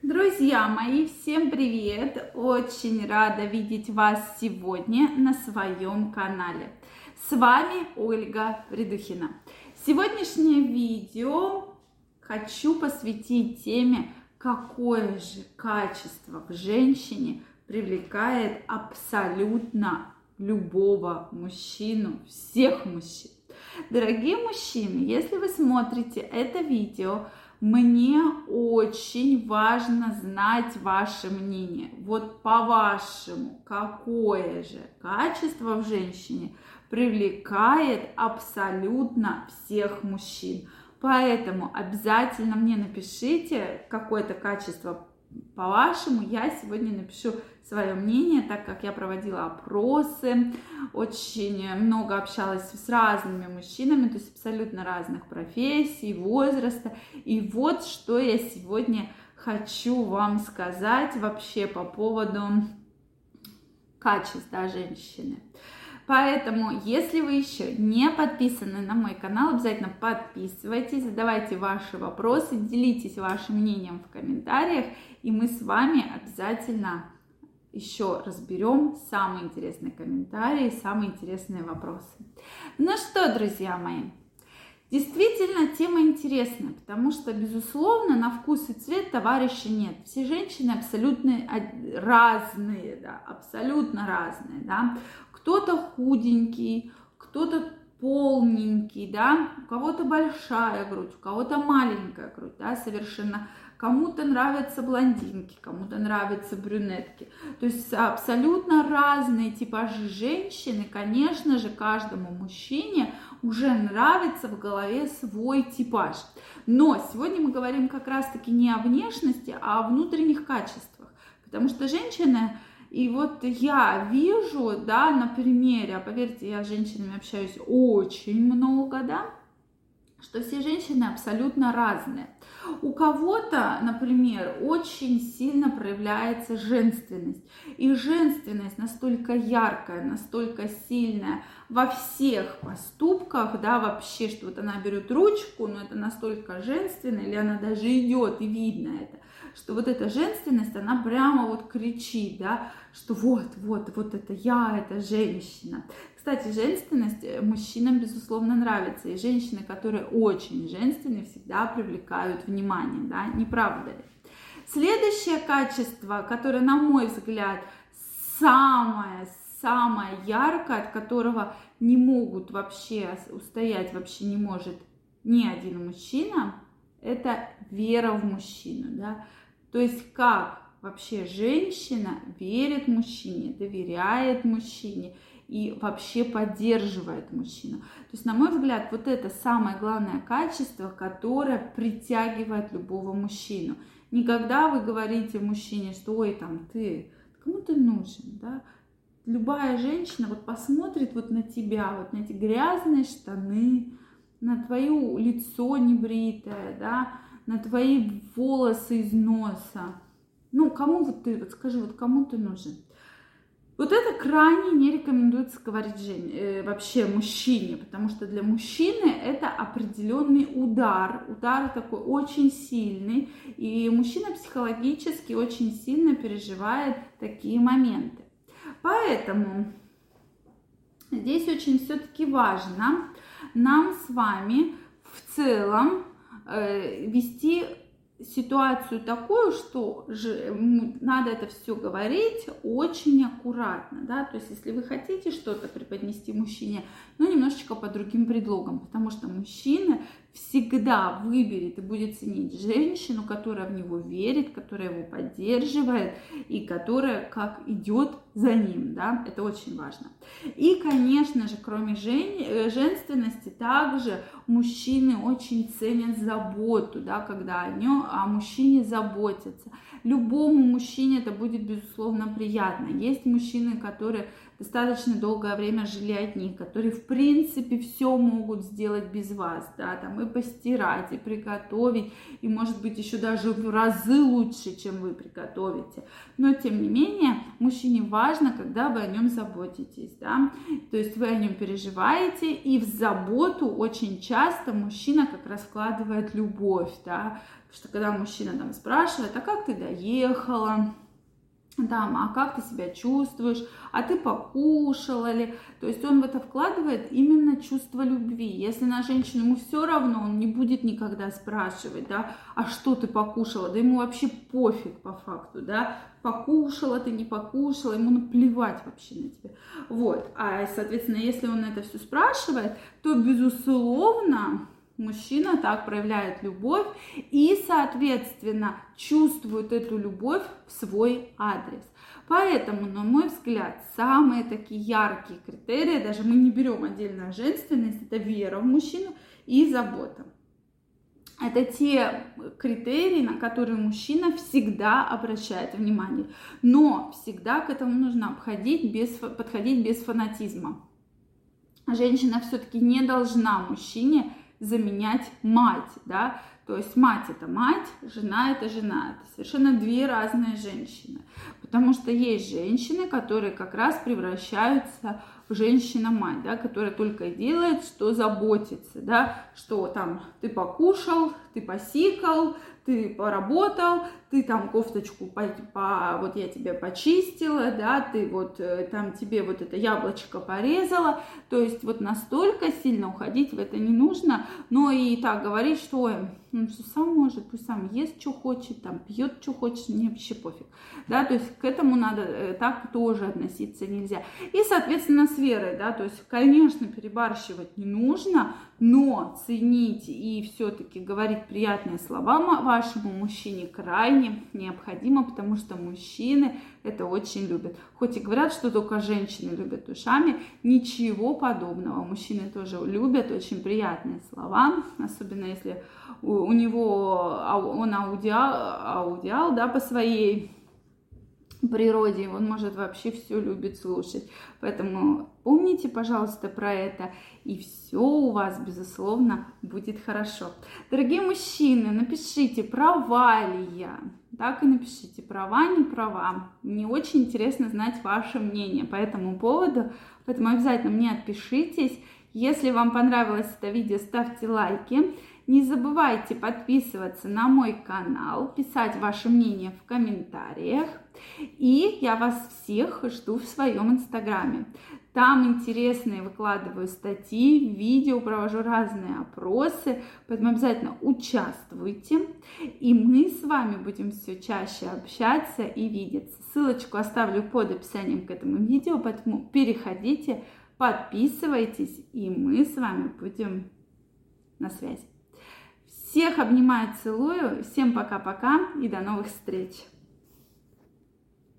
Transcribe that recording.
Друзья мои, всем привет! Очень рада видеть вас сегодня на своем канале. С вами Ольга Придухина. Сегодняшнее видео хочу посвятить теме, какое же качество в женщине привлекает абсолютно любого мужчину, всех мужчин. Дорогие мужчины, если вы смотрите это видео, мне очень важно знать ваше мнение. Вот по-вашему, какое же качество в женщине привлекает абсолютно всех мужчин. Поэтому обязательно мне напишите какое-то качество по-вашему, я сегодня напишу свое мнение, так как я проводила опросы, очень много общалась с разными мужчинами, то есть абсолютно разных профессий, возраста. И вот что я сегодня хочу вам сказать вообще по поводу качества женщины. Поэтому, если вы еще не подписаны на мой канал, обязательно подписывайтесь, задавайте ваши вопросы, делитесь вашим мнением в комментариях, и мы с вами обязательно еще разберем самые интересные комментарии, самые интересные вопросы. Ну что, друзья мои, Действительно, тема интересная, потому что, безусловно, на вкус и цвет товарища нет. Все женщины абсолютно разные, да, абсолютно разные, да. Кто-то худенький, кто-то полненький, да, у кого-то большая грудь, у кого-то маленькая грудь, да, совершенно Кому-то нравятся блондинки, кому-то нравятся брюнетки. То есть абсолютно разные типажи женщины. Конечно же, каждому мужчине уже нравится в голове свой типаж. Но сегодня мы говорим как раз-таки не о внешности, а о внутренних качествах. Потому что женщина и вот я вижу, да, на примере, а поверьте, я с женщинами общаюсь очень много, да, что все женщины абсолютно разные. У кого-то, например, очень сильно проявляется женственность. И женственность настолько яркая, настолько сильная во всех поступках, да, вообще, что вот она берет ручку, но это настолько женственно, или она даже идет, и видно это, что вот эта женственность, она прямо вот кричит, да, что вот, вот, вот это я, это женщина. Кстати, женственность э, мужчинам, безусловно, нравится. И женщины, которые очень женственные, всегда привлекают внимание, да, не правда ли? Следующее качество, которое, на мой взгляд, самое, самое яркое, от которого не могут вообще устоять, вообще не может ни один мужчина, это вера в мужчину, да. То есть как вообще женщина верит мужчине, доверяет мужчине и вообще поддерживает мужчину. То есть, на мой взгляд, вот это самое главное качество, которое притягивает любого мужчину. Никогда вы говорите мужчине, что ой, там ты, кому ты нужен, да? Любая женщина вот посмотрит вот на тебя, вот на эти грязные штаны, на твое лицо небритое, да, на твои волосы из носа. Ну, кому вот ты, вот скажи, вот кому ты нужен? Вот это крайне не рекомендуется говорить Жень, э, вообще мужчине, потому что для мужчины это определенный удар, удар такой очень сильный, и мужчина психологически очень сильно переживает такие моменты. Поэтому здесь очень все-таки важно нам с вами в целом э, вести ситуацию такую, что же, надо это все говорить очень аккуратно, да, то есть если вы хотите что-то преподнести мужчине, ну, немножечко по другим предлогам, потому что мужчина всегда выберет и будет ценить женщину, которая в него верит, которая его поддерживает и которая как идет за ним, да, это очень важно. И, конечно же, кроме жен... Э, женственности, также мужчины очень ценят заботу, да, когда о, нем, о мужчине заботятся. Любому мужчине это будет, безусловно, приятно. Есть мужчины, которые достаточно долгое время жили одни, которые в принципе все могут сделать без вас, да, там и постирать, и приготовить, и может быть еще даже в разы лучше, чем вы приготовите. Но тем не менее, мужчине важно, когда вы о нем заботитесь, да, то есть вы о нем переживаете, и в заботу очень часто мужчина как раз вкладывает любовь, да, что когда мужчина там спрашивает, а как ты доехала, там, а как ты себя чувствуешь, а ты покушала ли. То есть он в это вкладывает именно чувство любви. Если на женщину ему все равно, он не будет никогда спрашивать, да, а что ты покушала, да ему вообще пофиг по факту, да, покушала ты, не покушала, ему наплевать вообще на тебя. Вот, а, соответственно, если он это все спрашивает, то, безусловно, Мужчина так проявляет любовь и, соответственно, чувствует эту любовь в свой адрес. Поэтому, на мой взгляд, самые такие яркие критерии, даже мы не берем отдельно женственность, это вера в мужчину и забота. Это те критерии, на которые мужчина всегда обращает внимание. Но всегда к этому нужно обходить без, подходить без фанатизма. Женщина все-таки не должна мужчине заменять мать, да, то есть мать это мать, жена это жена, это совершенно две разные женщины, потому что есть женщины, которые как раз превращаются в женщина-мать, да, которая только и делает, что заботится, да, что там ты покушал, ты посикал, ты поработал, ты там кофточку по, по, вот я тебе почистила, да, ты вот э, там тебе вот это яблочко порезала, то есть вот настолько сильно уходить в это не нужно, но и так говорить, что ой, он все сам может, пусть сам ест, что хочет, там пьет, что хочет, мне вообще пофиг, да, то есть к этому надо э, так тоже относиться нельзя. И, соответственно, с верой, да, то есть, конечно, перебарщивать не нужно, но ценить и все-таки говорить приятные слова вашему мужчине крайне необходимо, потому что мужчины это очень любят. Хоть и говорят, что только женщины любят ушами, ничего подобного. Мужчины тоже любят очень приятные слова, особенно если у, у него он аудиал, аудиал да, по своей природе, он может вообще все любит слушать. Поэтому помните, пожалуйста, про это, и все у вас, безусловно, будет хорошо. Дорогие мужчины, напишите, права ли я. Так и напишите, права, не права. Мне очень интересно знать ваше мнение по этому поводу, поэтому обязательно мне отпишитесь. Если вам понравилось это видео, ставьте лайки. Не забывайте подписываться на мой канал, писать ваше мнение в комментариях. И я вас всех жду в своем инстаграме. Там интересные выкладываю статьи, видео, провожу разные опросы, поэтому обязательно участвуйте. И мы с вами будем все чаще общаться и видеться. Ссылочку оставлю под описанием к этому видео, поэтому переходите, подписывайтесь, и мы с вами будем на связи. Всех обнимаю, целую. Всем пока-пока и до новых встреч.